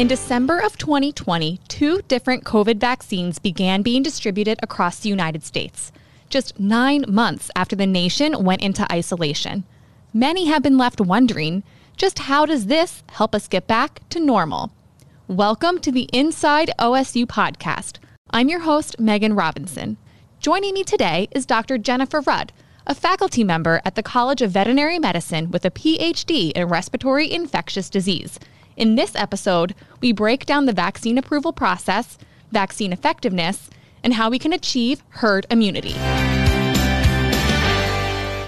In December of 2020, two different COVID vaccines began being distributed across the United States, just nine months after the nation went into isolation. Many have been left wondering just how does this help us get back to normal? Welcome to the Inside OSU podcast. I'm your host, Meghan Robinson. Joining me today is Dr. Jennifer Rudd, a faculty member at the College of Veterinary Medicine with a PhD in respiratory infectious disease. In this episode, we break down the vaccine approval process, vaccine effectiveness, and how we can achieve herd immunity.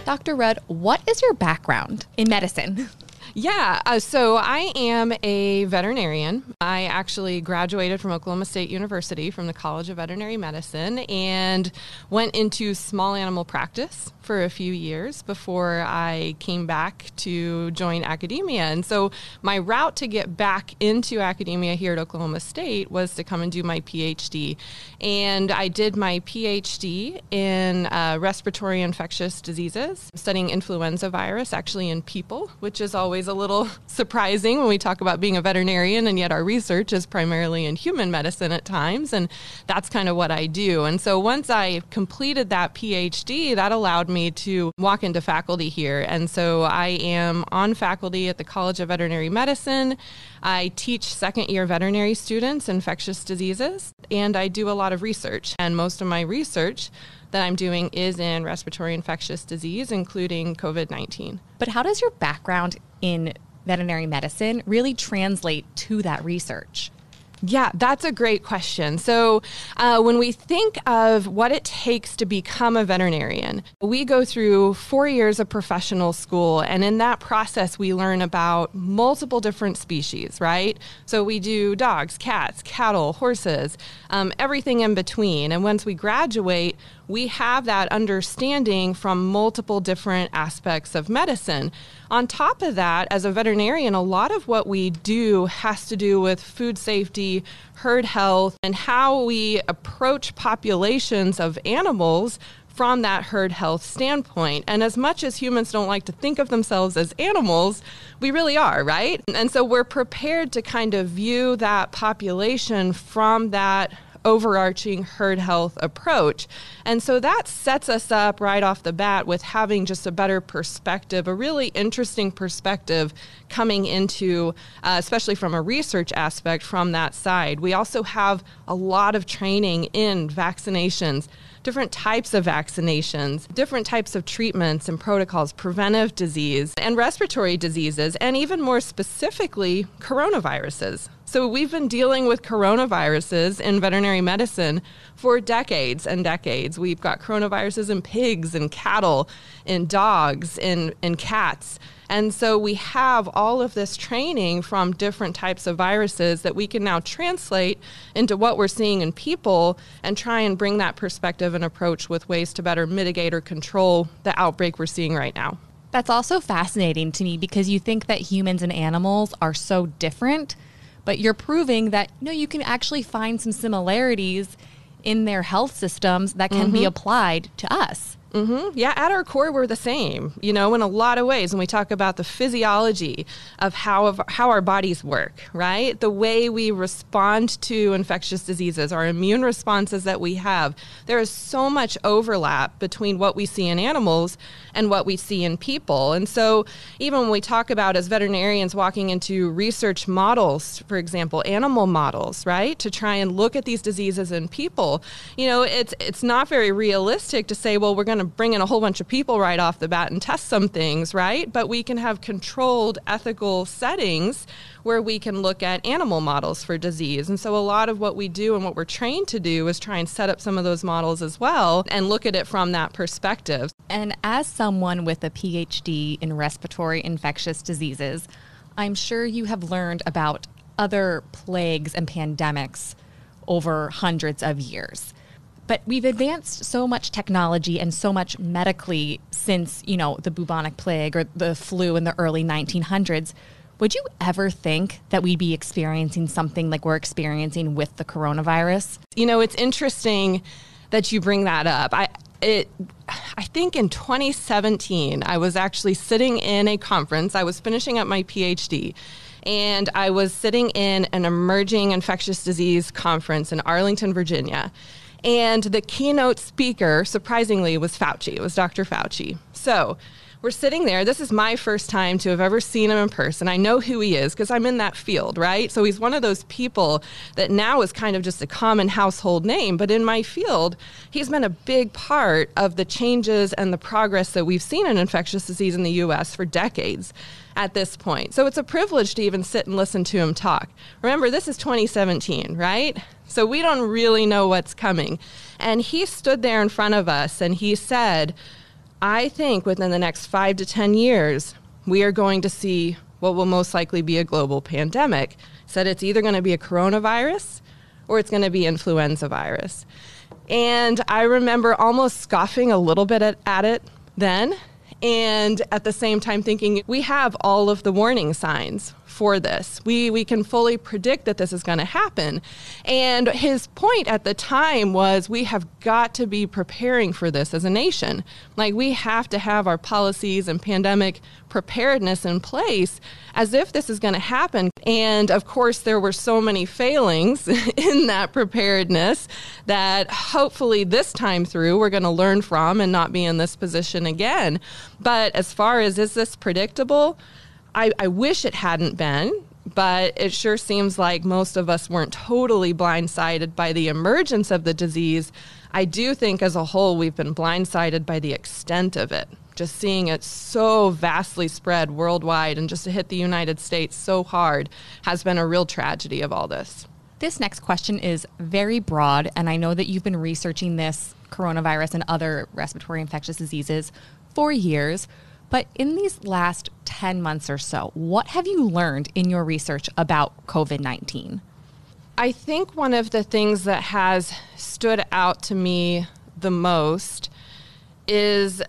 Dr. Rudd, what is your background in medicine? Yeah, uh, so I am a veterinarian. I actually graduated from Oklahoma State University from the College of Veterinary Medicine and went into small animal practice for a few years before I came back to join academia. And so my route to get back into academia here at Oklahoma State was to come and do my PhD. And I did my PhD in uh, respiratory infectious diseases, studying influenza virus actually in people, which is always always a little surprising when we talk about being a veterinarian, and yet our research is primarily in human medicine at times. And that's kind of what I do. And so once I completed that PhD, that allowed me to walk into faculty here. And so I am on faculty at the College of Veterinary Medicine. I teach second year veterinary students infectious diseases, and I do a lot of research. And most of my research that I'm doing is in respiratory infectious disease, including COVID 19. But how does your background in veterinary medicine really translate to that research? Yeah, that's a great question. So, uh, when we think of what it takes to become a veterinarian, we go through four years of professional school, and in that process, we learn about multiple different species, right? So, we do dogs, cats, cattle, horses, um, everything in between. And once we graduate, we have that understanding from multiple different aspects of medicine. On top of that, as a veterinarian, a lot of what we do has to do with food safety, herd health, and how we approach populations of animals from that herd health standpoint. And as much as humans don't like to think of themselves as animals, we really are, right? And so we're prepared to kind of view that population from that overarching herd health approach. And so that sets us up right off the bat with having just a better perspective, a really interesting perspective coming into, uh, especially from a research aspect from that side. We also have a lot of training in vaccinations different types of vaccinations, different types of treatments and protocols, preventive disease and respiratory diseases, and even more specifically, coronaviruses. So we've been dealing with coronaviruses in veterinary medicine for decades and decades. We've got coronaviruses in pigs and cattle, in dogs, in, in cats. And so we have all of this training from different types of viruses that we can now translate into what we're seeing in people and try and bring that perspective and approach with ways to better mitigate or control the outbreak we're seeing right now. That's also fascinating to me because you think that humans and animals are so different but you're proving that you know you can actually find some similarities in their health systems that can mm-hmm. be applied to us. Mm-hmm. Yeah, at our core, we're the same, you know, in a lot of ways. When we talk about the physiology of how, of how our bodies work, right? The way we respond to infectious diseases, our immune responses that we have, there is so much overlap between what we see in animals and what we see in people. And so, even when we talk about as veterinarians walking into research models, for example, animal models, right, to try and look at these diseases in people, you know, it's, it's not very realistic to say, well, we're going to bring in a whole bunch of people right off the bat and test some things, right? But we can have controlled ethical settings where we can look at animal models for disease. And so a lot of what we do and what we're trained to do is try and set up some of those models as well and look at it from that perspective. And as someone with a PhD in respiratory infectious diseases, I'm sure you have learned about other plagues and pandemics over hundreds of years. But we've advanced so much technology and so much medically since, you know, the bubonic plague or the flu in the early 1900s. Would you ever think that we'd be experiencing something like we're experiencing with the coronavirus? You know, it's interesting that you bring that up. I it I think in 2017 I was actually sitting in a conference. I was finishing up my PhD And I was sitting in an emerging infectious disease conference in Arlington, Virginia. And the keynote speaker, surprisingly, was Fauci. It was Dr. Fauci. So we're sitting there. This is my first time to have ever seen him in person. I know who he is because I'm in that field, right? So he's one of those people that now is kind of just a common household name. But in my field, he's been a big part of the changes and the progress that we've seen in infectious disease in the US for decades at this point. So it's a privilege to even sit and listen to him talk. Remember, this is 2017, right? So we don't really know what's coming. And he stood there in front of us and he said, I think within the next five to 10 years, we are going to see what will most likely be a global pandemic. Said it's either going to be a coronavirus or it's going to be influenza virus. And I remember almost scoffing a little bit at, at it then. And at the same time, thinking we have all of the warning signs for this. We, we can fully predict that this is going to happen. And his point at the time was we have got to be preparing for this as a nation. Like, we have to have our policies and pandemic preparedness in place as if this is going to happen. And of course, there were so many failings in that preparedness that hopefully this time through we're going to learn from and not be in this position again. But as far as is this predictable? I, I wish it hadn't been, but it sure seems like most of us weren't totally blindsided by the emergence of the disease. I do think as a whole we've been blindsided by the extent of it. Just seeing it so vastly spread worldwide and just to hit the United States so hard has been a real tragedy of all this. This next question is very broad, and I know that you've been researching this coronavirus and other respiratory infectious diseases for years. But in these last 10 months or so, what have you learned in your research about COVID 19? I think one of the things that has stood out to me the most is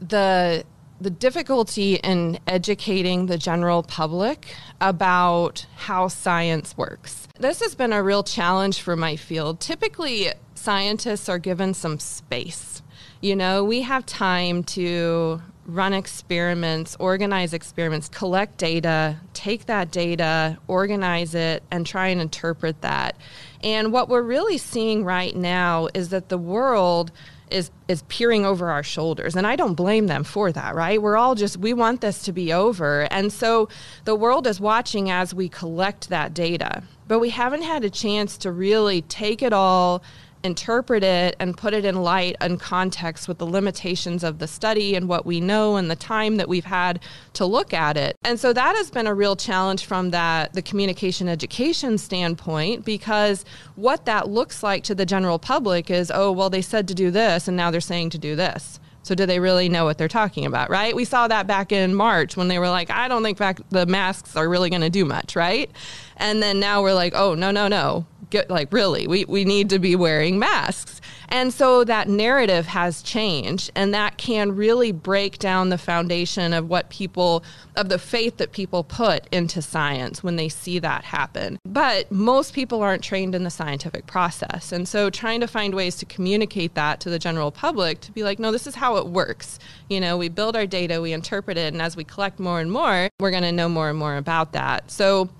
the the difficulty in educating the general public about how science works. This has been a real challenge for my field. Typically, scientists are given some space. You know, we have time to run experiments, organize experiments, collect data, take that data, organize it, and try and interpret that. And what we're really seeing right now is that the world is is peering over our shoulders and I don't blame them for that, right? We're all just we want this to be over. And so the world is watching as we collect that data. But we haven't had a chance to really take it all interpret it and put it in light and context with the limitations of the study and what we know and the time that we've had to look at it. And so that has been a real challenge from that the communication education standpoint because what that looks like to the general public is oh well they said to do this and now they're saying to do this. So do they really know what they're talking about, right? We saw that back in March when they were like, I don't think the masks are really going to do much, right? And then now we're like, oh no no no, get like really we, we need to be wearing masks. And so that narrative has changed and that can really break down the foundation of what people of the faith that people put into science when they see that happen. But most people aren't trained in the scientific process and so trying to find ways to communicate that to the general public to be like no this is how it works. You know we build our data we interpret it and as we collect more and more we're going to know more and more about that. So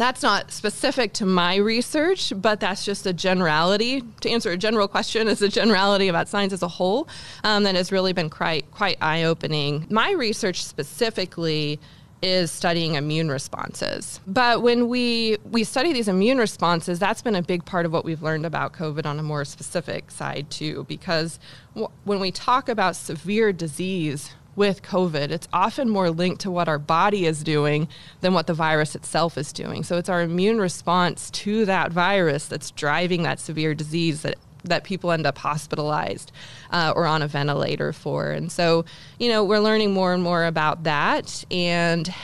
that's not specific to my research, but that's just a generality. To answer a general question, is a generality about science as a whole um, that has really been quite quite eye opening. My research specifically is studying immune responses. But when we we study these immune responses, that's been a big part of what we've learned about COVID on a more specific side too because w- when we talk about severe disease, with COVID, it's often more linked to what our body is doing than what the virus itself is doing. So it's our immune response to that virus that's driving that severe disease that that people end up hospitalized uh, or on a ventilator for. And so, you know, we're learning more and more about that. And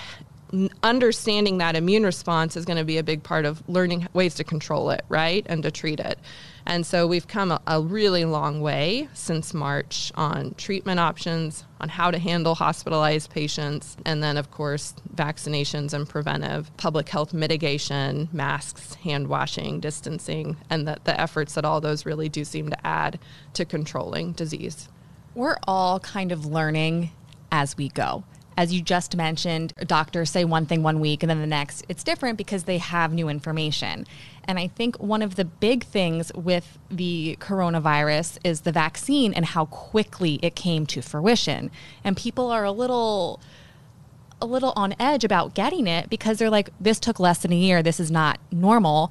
understanding that immune response is going to be a big part of learning ways to control it, right? And to treat it. And so we've come a, a, really long way since March on treatment options, on how to handle hospitalized patients, and then, of course, vaccinations and preventive public health mitigation, masks, hand washing, distancing, and the, the efforts that all those really do seem to add to controlling disease. We're all kind of learning as we go. as you just mentioned, doctors say one thing one week and then the next. It's different because they have new information. And I think one of the big things with the coronavirus is the vaccine and how quickly it came to fruition. And people are a little a little on edge about getting it because they're like this took less than a year, this is not normal.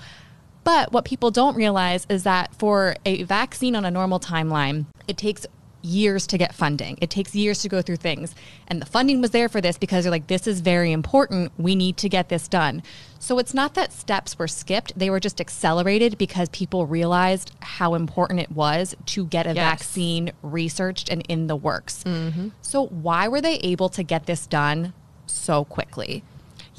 But what people don't realize is that for a vaccine on a normal timeline, it takes years to get funding. It takes years to go through things. And the funding was there for this because they're like, this is very important. We need to get this done. So it's not that steps were skipped, they were just accelerated because people realized how important it was to get a yes. vaccine researched and in the works. Mm-hmm. So, why were they able to get this done so quickly?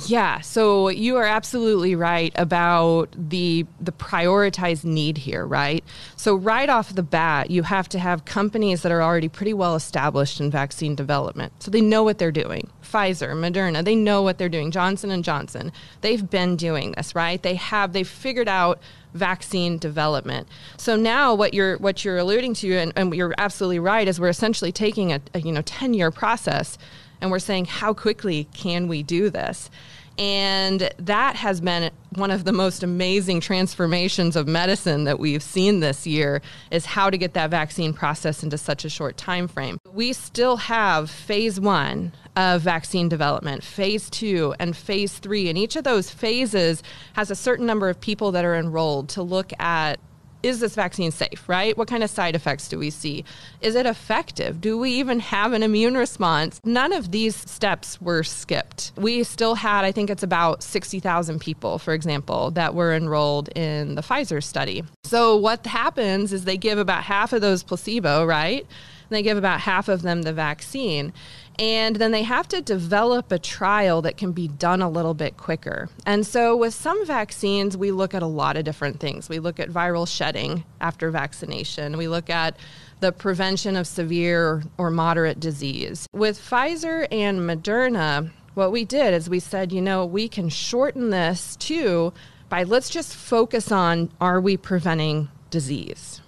Yeah, so you are absolutely right about the the prioritized need here, right? So right off the bat, you have to have companies that are already pretty well established in vaccine development. So they know what they're doing. Pfizer, Moderna, they know what they're doing. Johnson and Johnson, they've been doing this, right? They have they've figured out vaccine development. So now what you're what you're alluding to and, and you're absolutely right is we're essentially taking a, a you know 10 year process and we're saying, how quickly can we do this? And that has been one of the most amazing transformations of medicine that we've seen this year is how to get that vaccine process into such a short time frame. We still have phase 1 of vaccine development, phase 2 and phase 3 and each of those phases has a certain number of people that are enrolled to look at is this vaccine safe, right? What kind of side effects do we see? Is it effective? Do we even have an immune response? None of these steps were skipped. We still had, I think it's about 60,000 people, for example, that were enrolled in the Pfizer study. So what happens is they give about half of those placebo, right? They give about half of them the vaccine. And then they have to develop a trial that can be done a little bit quicker. And so, with some vaccines, we look at a lot of different things. We look at viral shedding after vaccination, we look at the prevention of severe or moderate disease. With Pfizer and Moderna, what we did is we said, you know, we can shorten this too by let's just focus on are we preventing disease?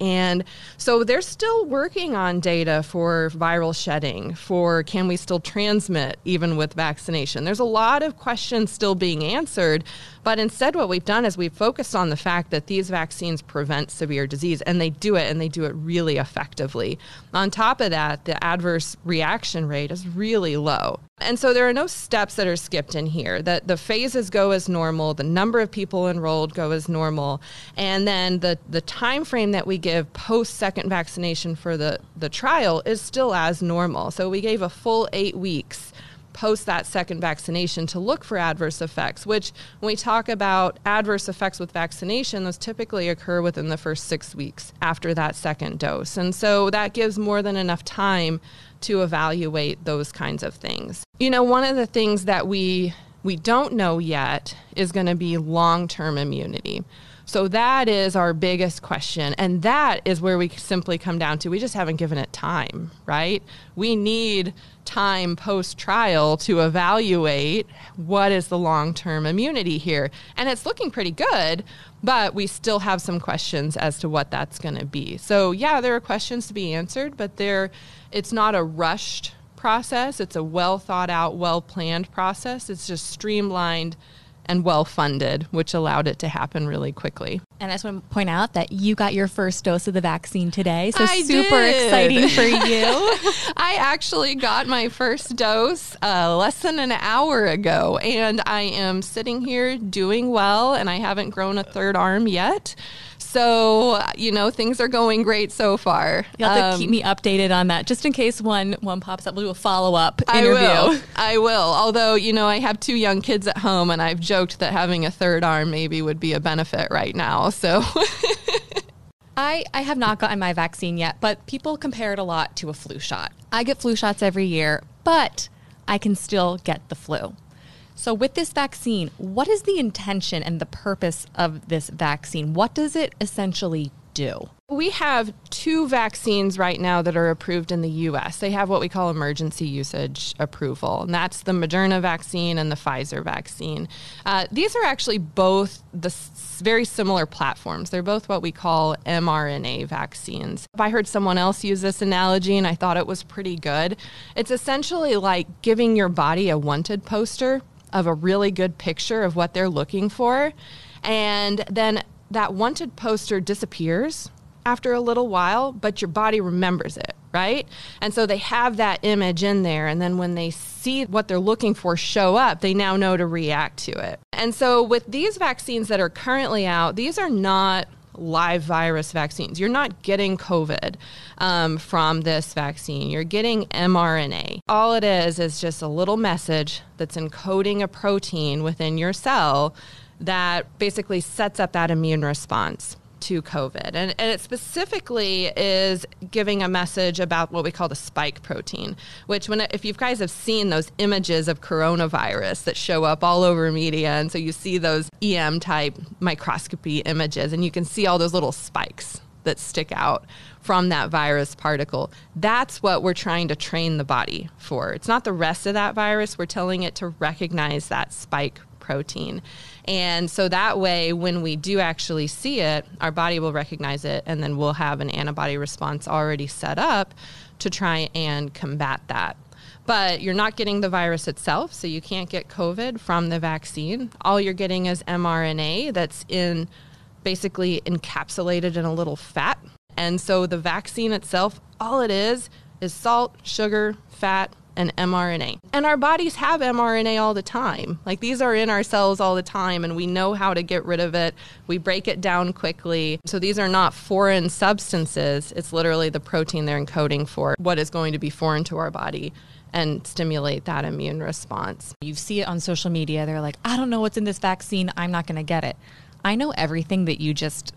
And so they're still working on data for viral shedding, for can we still transmit even with vaccination. There's a lot of questions still being answered, but instead, what we've done is we've focused on the fact that these vaccines prevent severe disease, and they do it, and they do it really effectively. On top of that, the adverse reaction rate is really low. And so there are no steps that are skipped in here. That the phases go as normal, the number of people enrolled go as normal, and then the the time frame that we give post second vaccination for the the trial is still as normal. So we gave a full 8 weeks post that second vaccination to look for adverse effects, which when we talk about adverse effects with vaccination, those typically occur within the first six weeks after that second dose. And so that gives more than enough time to evaluate those kinds of things. You know, one of the things that we we don't know yet is going to be long-term immunity. So that is our biggest question. And that is where we simply come down to we just haven't given it time, right? We need time post trial to evaluate what is the long term immunity here. And it's looking pretty good, but we still have some questions as to what that's going to be. So, yeah, there are questions to be answered, but there, it's not a rushed process. It's a well thought out, well planned process. It's just streamlined and well funded, which allowed it to happen really quickly. And I just want to point out that you got your first dose of the vaccine today. So I super did. exciting for you. I actually got my first dose uh, less than an hour ago, and I am sitting here doing well, and I haven't grown a third arm yet. So, you know, things are going great so far. You'll have um, to keep um, me updated on that just in case one one pops up. We'll do a follow up interview. I will. I will. Although, you know, I have two young kids at home and I've joked that having a third arm maybe would be a benefit right now. So I, I have not gotten my vaccine yet, but people compare it a lot to a flu shot. I get flu shots every year, but I can still get the flu. So, with this vaccine, what is the intention and the purpose of this vaccine? What does it essentially do? We have two vaccines right now that are approved in the US. They have what we call emergency usage approval, and that's the Moderna vaccine and the Pfizer vaccine. Uh, these are actually both the s- very similar platforms. They're both what we call mRNA vaccines. I heard someone else use this analogy and I thought it was pretty good. It's essentially like giving your body a wanted poster of a really good picture of what they're looking for. And then that wanted poster disappears after a little while, but your body remembers it, right? And so they have that image in there. And then when they see what they're looking for show up, they now know to react to it. And so with these vaccines that are currently out, these are not live virus vaccines. You're not getting COVID um, from this vaccine. You're getting mRNA. All it is is just a little message that's encoding a protein within your cell that basically sets up that immune response to COVID. And, and it specifically is giving a message about what we call the spike protein, which when if you guys have seen those images of coronavirus that show up all over media, and so you see those EM type microscopy images, and you can see all those little spikes that stick out from that virus particle. That's what we're trying to train the body for. It's not the rest of that virus. We're telling it to recognize that spike protein. And so that way, when we do actually see it, our body will recognize it, and then we'll have an antibody response already set up to try and combat that. But you're not getting the virus itself, so you can't get COVID from the vaccine. All you're getting is mRNA that's in basically encapsulated in a little fat. And so the vaccine itself, all it is, is salt, sugar, fat, and mRNA. And our bodies have mRNA all the time. Like these are in our cells all the time, and we know how to get rid of it. We break it down quickly. So these are not foreign substances. It's literally the protein they're encoding for what is going to be foreign to our body and stimulate that immune response. You see it on social media. They're like, I don't know what's in this vaccine. I'm not going to get it. I know everything that you just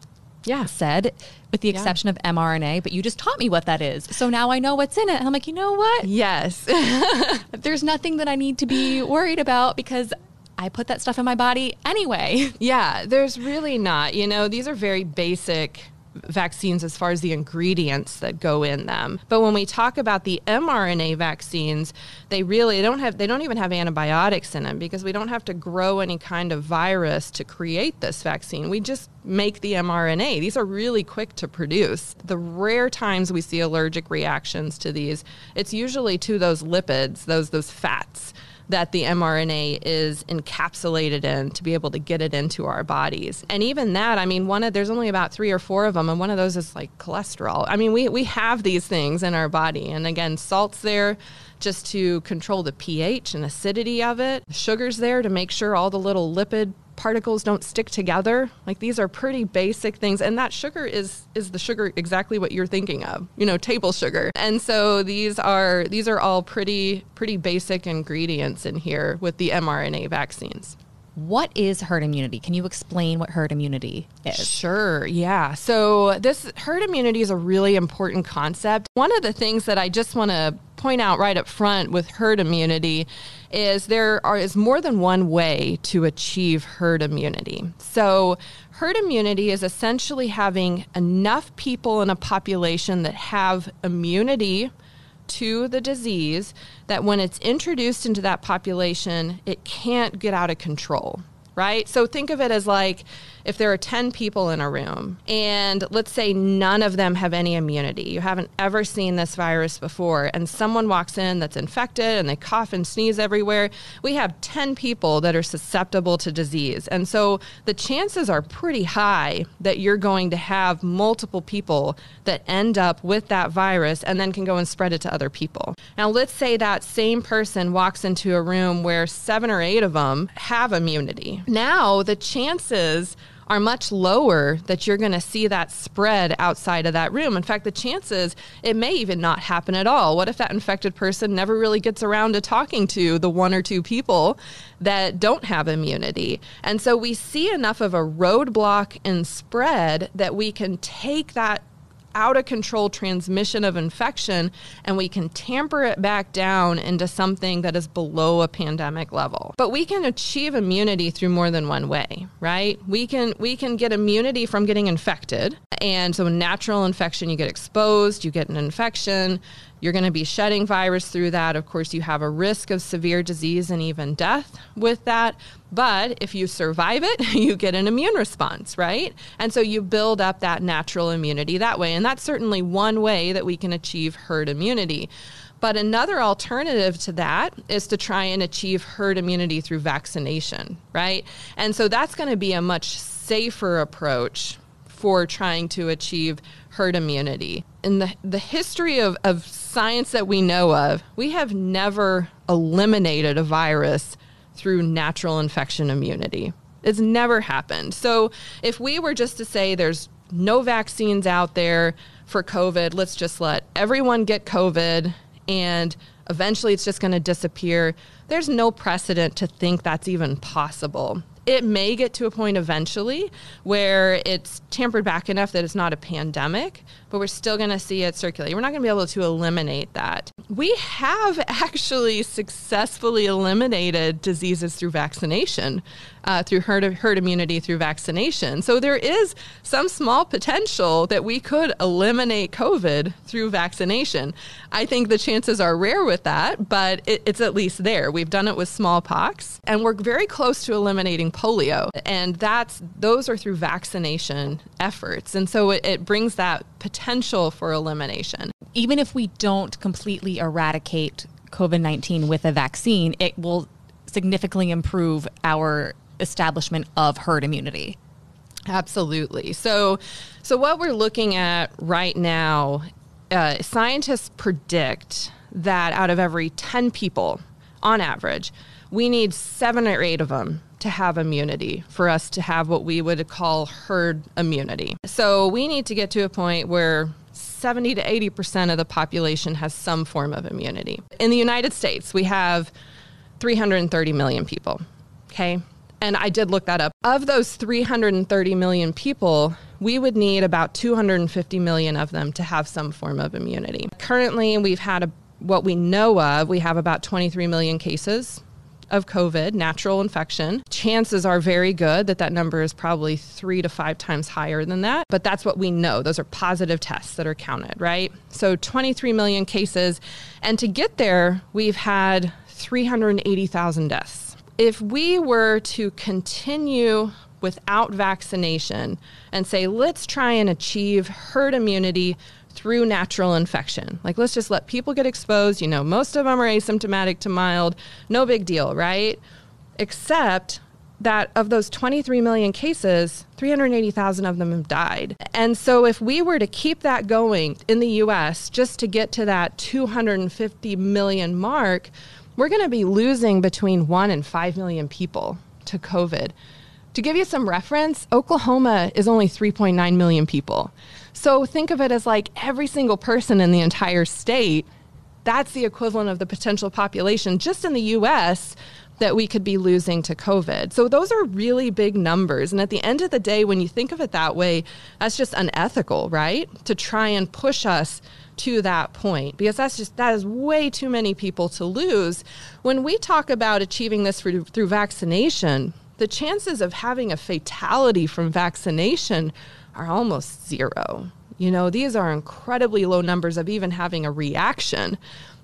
Yeah. said, with the exception of mRNA, but you just taught me what that is. So now I know what's in it. And I'm like, you know what? Yes. There's nothing that I need to be worried about because I put that stuff in my body anyway. Yeah, there's really not. You know, these are very basic vaccines as far as the ingredients that go in them. But when we talk about the mRNA vaccines, they really don't have they don't even have antibiotics in them because we don't have to grow any kind of virus to create this vaccine. We just make the mRNA. These are really quick to produce. The rare times we see allergic reactions to these, it's usually to those lipids, those those fats that the mRNA is encapsulated in to be able to get it into our bodies. And even that, I mean, one of there's only about three or four of them, and one of those is like cholesterol. I mean, we we have these things in our body, and again, salt's there just to control the pH and acidity of it. Sugar's there to make sure all the little lipid particles don't stick together. Like these are pretty basic things and that sugar is is the sugar exactly what you're thinking of. You know, table sugar. And so these are these are all pretty pretty basic ingredients in here with the mRNA vaccines. What is herd immunity? Can you explain what herd immunity is? Sure, yeah. So, this herd immunity is a really important concept. One of the things that I just want to point out right up front with herd immunity is there are, is more than one way to achieve herd immunity. So, herd immunity is essentially having enough people in a population that have immunity to the disease that when it's introduced into that population, it can't get out of control, right? So think of it as like if there are 10 people in a room and let's say none of them have any immunity, you haven't ever seen this virus before, and someone walks in that's infected and they cough and sneeze everywhere, we have 10 people that are susceptible to disease. And so the chances are pretty high that you're going to have multiple people that end up with that virus and then can go and spread it to other people. Now, let's say that same person walks into a room where seven or eight of them have immunity. Now, the chances are much lower that you're going to see that spread outside of that room. In fact, the chances it may even not happen at all. What if that infected person never really gets around to talking to the one or two people that don't have immunity? And so we see enough of a roadblock in spread that we can take that out of control transmission of infection and we can tamper it back down into something that is below a pandemic level. But we can achieve immunity through more than one way, right? We can we can get immunity from getting infected And so, natural infection, you get exposed, you get an infection, you're going to be shedding virus through that. Of course, you have a risk of severe disease and even death with that. But if you survive it, you get an immune response, right? And so you build up that natural immunity that way. And that's certainly one way that we can achieve herd immunity. But another alternative to that is to try and achieve herd immunity through vaccination, right? And so that's going to be a much safer approach for trying to achieve herd immunity. In the, the history of, of science that we know of, we have never eliminated a virus through natural infection immunity. It's never happened. So if we were just to say there's no vaccines out there for COVID, let's just let everyone get COVID and eventually it's just going to disappear. There's no precedent to think that's even possible. It may get to a point eventually where it's tampered back enough that it's not a pandemic, but we're still going to see it circulate. We're not going to be able to eliminate that. We have actually successfully eliminated diseases through vaccination uh, through herd, herd immunity through vaccination. So there is some small potential that we could eliminate COVID through vaccination. I think the chances are rare with that, but it, it's at least there. We've done it with smallpox, and we're very close to eliminating polio, and that's those are through vaccination efforts. And so it, it brings that potential for elimination. Even if we don't completely eradicate COVID 19 with a vaccine, it will significantly improve our establishment of herd immunity. Absolutely. So, so what we're looking at right now, uh, scientists predict that out of every 10 people, on average, we need seven or eight of them to have immunity for us to have what we would call herd immunity. So we need to get to a point where 70 to 80% of the population has some form of immunity. In the United States, we have 330 million people. Okay. And I did look that up. Of those 330 million people, we would need about 250 million of them to have some form of immunity. Currently, we've had a, what we know of, we have about 23 million cases of COVID, natural infection. Chances are very good that that number is probably three to five times higher than that, but that's what we know. Those are positive tests that are counted, right? So 23 million cases. And to get there, we've had 380,000 deaths if we were to continue without vaccination and say, let's try and achieve herd immunity through natural infection. Like, let's just let people get exposed. You know, most of them are asymptomatic to mild, no big deal, right? Except that of those 23 million cases, 380,000 of them have died. And so, if we were to keep that going in the US just to get to that 250 million mark, we're going to be losing between 1 and 5 million people to COVID. To give you some reference, Oklahoma is only 3.9 million people. So think of it as like every single person in the entire state. That's the equivalent of the potential population just in the US that we could be losing to COVID. So those are really big numbers. And at the end of the day, when you think of it that way, that's just unethical, right? To try and push us to that point because that's just that is way too many people to lose when we talk about achieving this through, through vaccination the chances of having a fatality from vaccination are almost zero you know these are incredibly low numbers of even having a reaction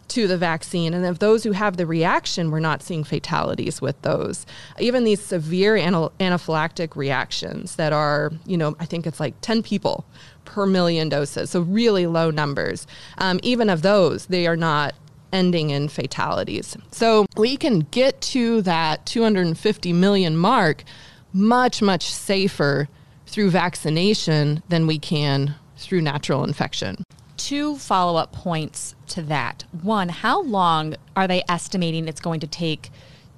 to the vaccine. And of those who have the reaction, we're not seeing fatalities with those. Even these severe anaphylactic reactions that are, you know, I think it's like 10 people per million doses, so really low numbers. Um, even of those, they are not ending in fatalities. So we can get to that 250 million mark much, much safer through vaccination than we can through natural infection two follow up points to that. One, how long are they estimating it's going to take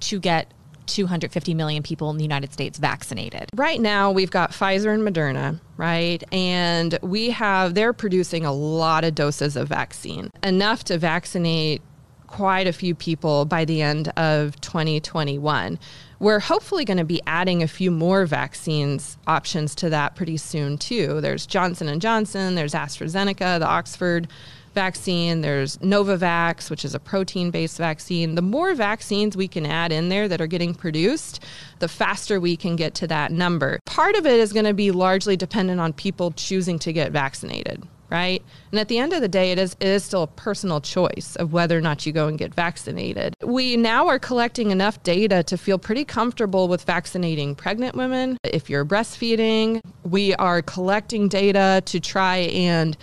to get 250 million people in the United States vaccinated? Right now, we've got Pfizer and Moderna, right? And we have, they're producing a lot of doses of vaccine, enough to vaccinate quite a few people by the end of 2021. We're hopefully going to be adding a few more vaccines options to that pretty soon too. There's Johnson and Johnson, there's AstraZeneca, the Oxford vaccine, there's Novavax, which is a protein based vaccine. The more vaccines we can add in there that are getting produced, the faster we can get to that number. Part of it is going to be largely dependent on people choosing to get vaccinated right? And at the end of the day, it is, it is still a personal choice of whether or not you go and get vaccinated. We now are collecting enough data to feel pretty comfortable with vaccinating pregnant women. If you're breastfeeding, we are collecting data to try and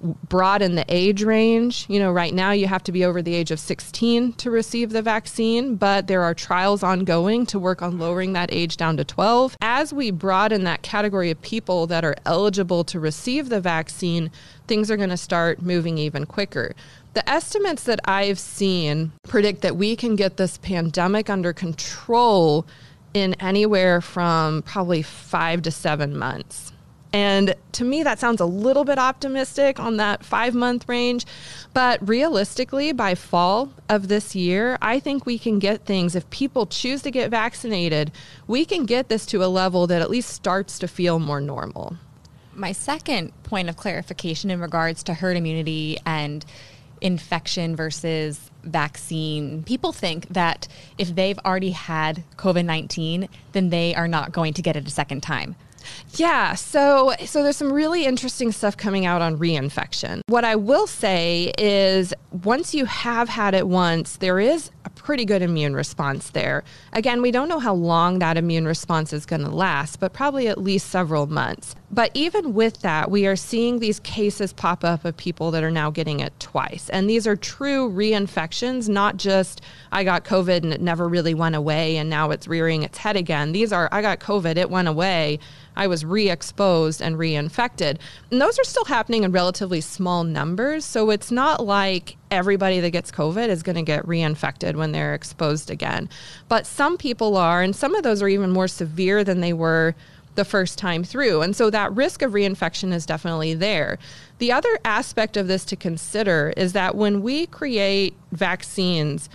broaden the age range. You know, right now you have to be over the age of 16 to receive the vaccine, but there are trials ongoing to work on lowering that age down to 12. As we broaden that category of people that are eligible to receive the vaccine, things are going to start moving even quicker. The estimates that I've seen predict that we can get this pandemic under control in anywhere from probably five to seven months. And to me, that sounds a little bit optimistic on that five month range. But realistically, by fall of this year, I think we can get things. If people choose to get vaccinated, we can get this to a level that at least starts to feel more normal. My second point of clarification in regards to herd immunity and infection versus vaccine, people think that if they've already had COVID 19, then they are not going to get it a second time. Yeah, so so there's some really interesting stuff coming out on reinfection. What I will say is once you have had it once, there is a pretty good immune response there. Again, we don't know how long that immune response is going to last, but probably at least several months. But even with that, we are seeing these cases pop up of people that are now getting it twice. And these are true reinfections, not just I got COVID and it never really went away and now it's rearing its head again. These are I got COVID, it went away I was re exposed and reinfected. And those are still happening in relatively small numbers. So it's not like everybody that gets COVID is going to get reinfected when they're exposed again. But some people are, and some of those are even more severe than they were the first time through. And so that risk of reinfection is definitely there. The other aspect of this to consider is that when we create vaccines,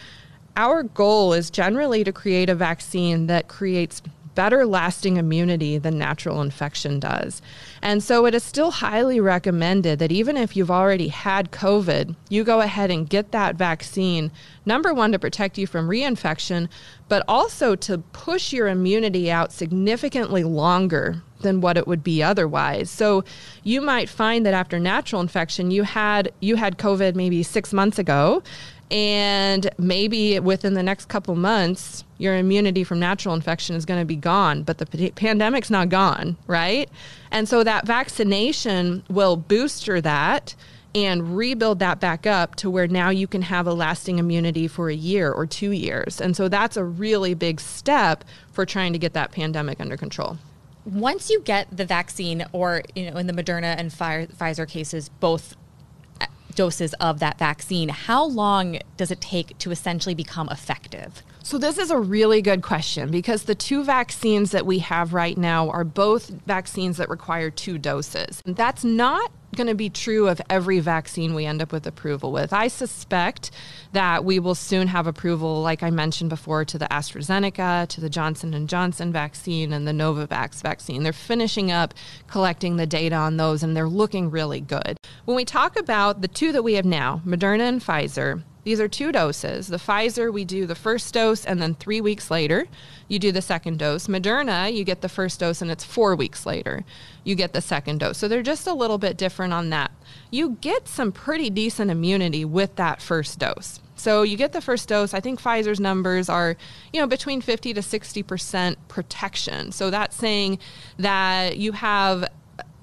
our goal is generally to create a vaccine that creates better lasting immunity than natural infection does. And so it is still highly recommended that even if you've already had COVID, you go ahead and get that vaccine. Number one, to protect you from reinfection, but also to push your immunity out significantly longer than what it would be otherwise. So you might find that after natural infection, you had you had COVID maybe six months ago, and maybe within the next couple months your immunity from natural infection is going to be gone but the p- pandemic's not gone right? And so that vaccination will booster that and rebuild that back up to where now you can have a lasting immunity for a year or two years. And so that's a really big step for trying to get that pandemic under control. Once you get the vaccine or you know in the moderna and pfizer cases both uh, doses of that vaccine, how long does it take to essentially become effective? So, this is a really good question because the two vaccines that we have right now are both vaccines that require two doses. That's not going to be true of every vaccine we end up with approval with. I suspect that we will soon have approval like I mentioned before to the AstraZeneca, to the Johnson and Johnson vaccine and the Novavax vaccine. They're finishing up collecting the data on those and they're looking really good. When we talk about the two that we have now, Moderna and Pfizer, these are two doses. The Pfizer, we do the first dose, and then three weeks later, you do the second dose. Moderna, you get the first dose, and it's four weeks later, you get the second dose. So they're just a little bit different on that. You get some pretty decent immunity with that first dose. So you get the first dose. I think Pfizer's numbers are, you know, between 50 to 60% protection. So that's saying that you have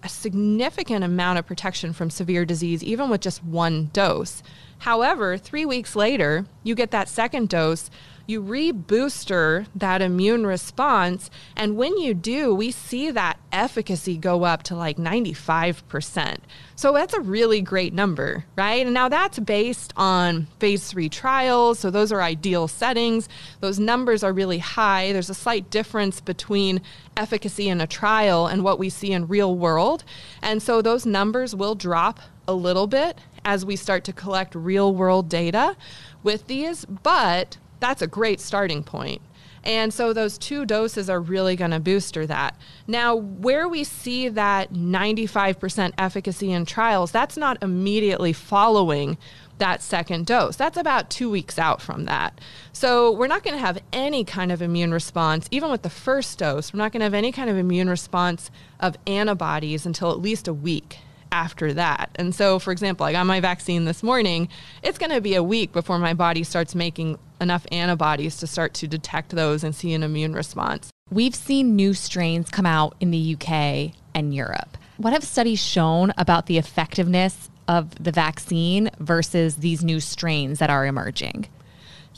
a significant amount of protection from severe disease, even with just one dose. However, three weeks later, you get that second dose, you rebooster that immune response. And when you do, we see that efficacy go up to like 95%. So that's a really great number, right? And now that's based on phase three trials. So those are ideal settings. Those numbers are really high. There's a slight difference between efficacy in a trial and what we see in real world. And so those numbers will drop a little bit as we start to collect real world data with these, but that's a great starting point. And so those two doses are really going to booster that. Now, where we see that 95% efficacy in trials, that's not immediately following that second dose. That's about two weeks out from that. So we're not going to have any kind of immune response, even with the first dose, we're not going to have any kind of immune response of antibodies until at least a week after that. And so, for example, I got my vaccine this morning. It's going to be a week before my body starts making enough antibodies to start to detect those and see an immune response. We've seen new strains come out in the UK and Europe. What have studies shown about the effectiveness of the vaccine versus these new strains that are emerging?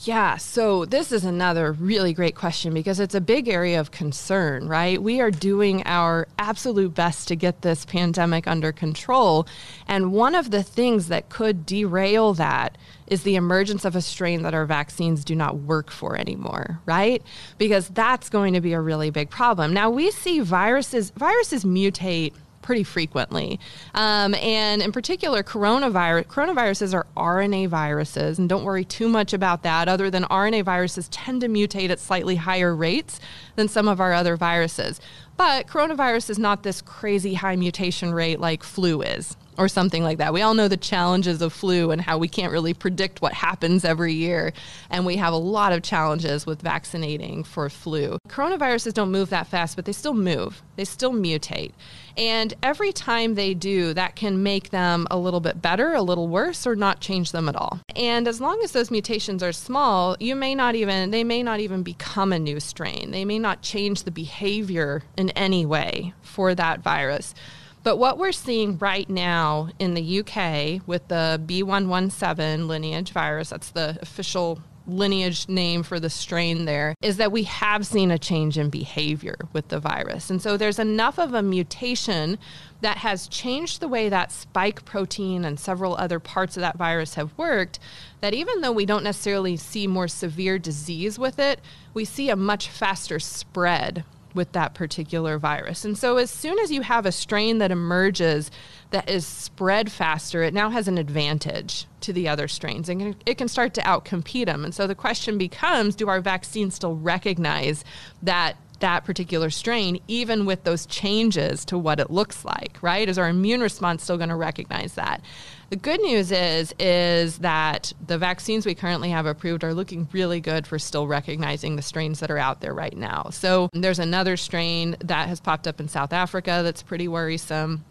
Yeah, so this is another really great question because it's a big area of concern, right? We are doing our absolute best to get this pandemic under control. And one of the things that could derail that is the emergence of a strain that our vaccines do not work for anymore, right? Because that's going to be a really big problem. Now, we see viruses, viruses mutate pretty frequently. Um, and in particular, coronavirus, coronaviruses are RNA viruses. And don't worry too much about that, other than RNA viruses tend to mutate at slightly higher rates than some of our other viruses. But coronavirus is not this crazy high mutation rate like flu is or something like that. We all know the challenges of flu and how we can't really predict what happens every year. And we have a lot of challenges with vaccinating for flu. Coronaviruses don't move that fast, but they still move, they still mutate. And every time they do, that can make them a little bit better, a little worse, or not change them at all. And as long as those mutations are small, you may not even, they may not even become a new strain. They may not change the behavior in any way for that virus. But what we're seeing right now in the UK with the B117 lineage virus, that's the official lineage name for the strain there, is that we have seen a change in behavior with the virus. And so there's enough of a mutation that has changed the way that spike protein and several other parts of that virus have worked that even though we don't necessarily see more severe disease with it, we see a much faster spread with that particular virus. And so, as soon as you have a strain that emerges that is spread faster, it now has an advantage to the other strains and it can start to outcompete them. And so, the question becomes do our vaccines still recognize that? That particular strain, even with those changes to what it looks like, right? Is our immune response still going to recognize that? The good news is is that the vaccines we currently have approved are looking really good for still recognizing the strains that are out there right now. So there's another strain that has popped up in South Africa that's pretty worrisome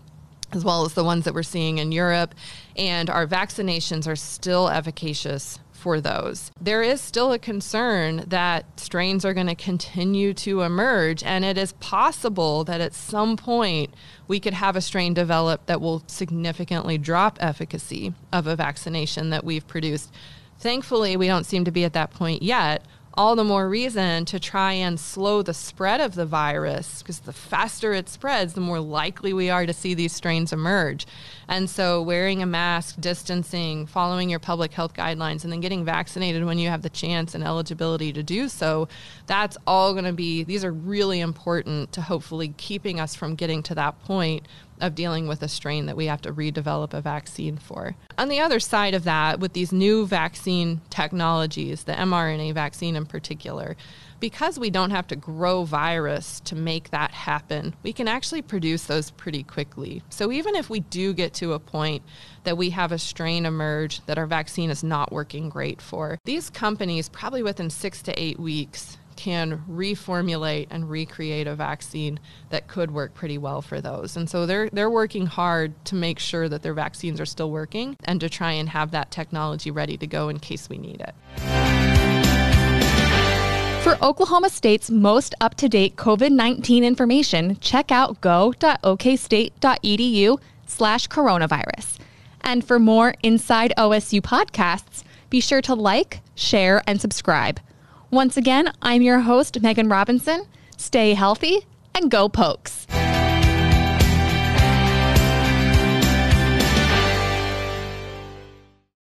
as well as the ones that we're seeing in Europe. And our vaccinations are still efficacious for those. There is still a concern that strains are going to continue to emerge, and it is possible that at some point we could have a strain develop that will significantly drop efficacy of a vaccination that we've produced. Thankfully, we don't seem to be at that point yet, all the more reason to try and slow the spread of the virus because the faster it spreads, the more likely we are to see these strains emerge. And so, wearing a mask, distancing, following your public health guidelines, and then getting vaccinated when you have the chance and eligibility to do so, that's all going to be, these are really important to hopefully keeping us from getting to that point of dealing with a strain that we have to redevelop a vaccine for. On the other side of that, with these new vaccine technologies, the mRNA vaccine in particular, because we don't have to grow virus to make that happen, we can actually produce those pretty quickly. So even if we do get to a point that we have a strain emerge that our vaccine is not working great for, these companies probably within six to eight weeks can reformulate and recreate a vaccine that could work pretty well for those. And so they're they're working hard to make sure that their vaccines are still working and to try and have that technology ready to go in case we need it. For Oklahoma State's most up to date COVID 19 information, check out go.okstate.edu slash coronavirus. And for more Inside OSU podcasts, be sure to like, share, and subscribe. Once again, I'm your host, Meghan Robinson. Stay healthy and go pokes.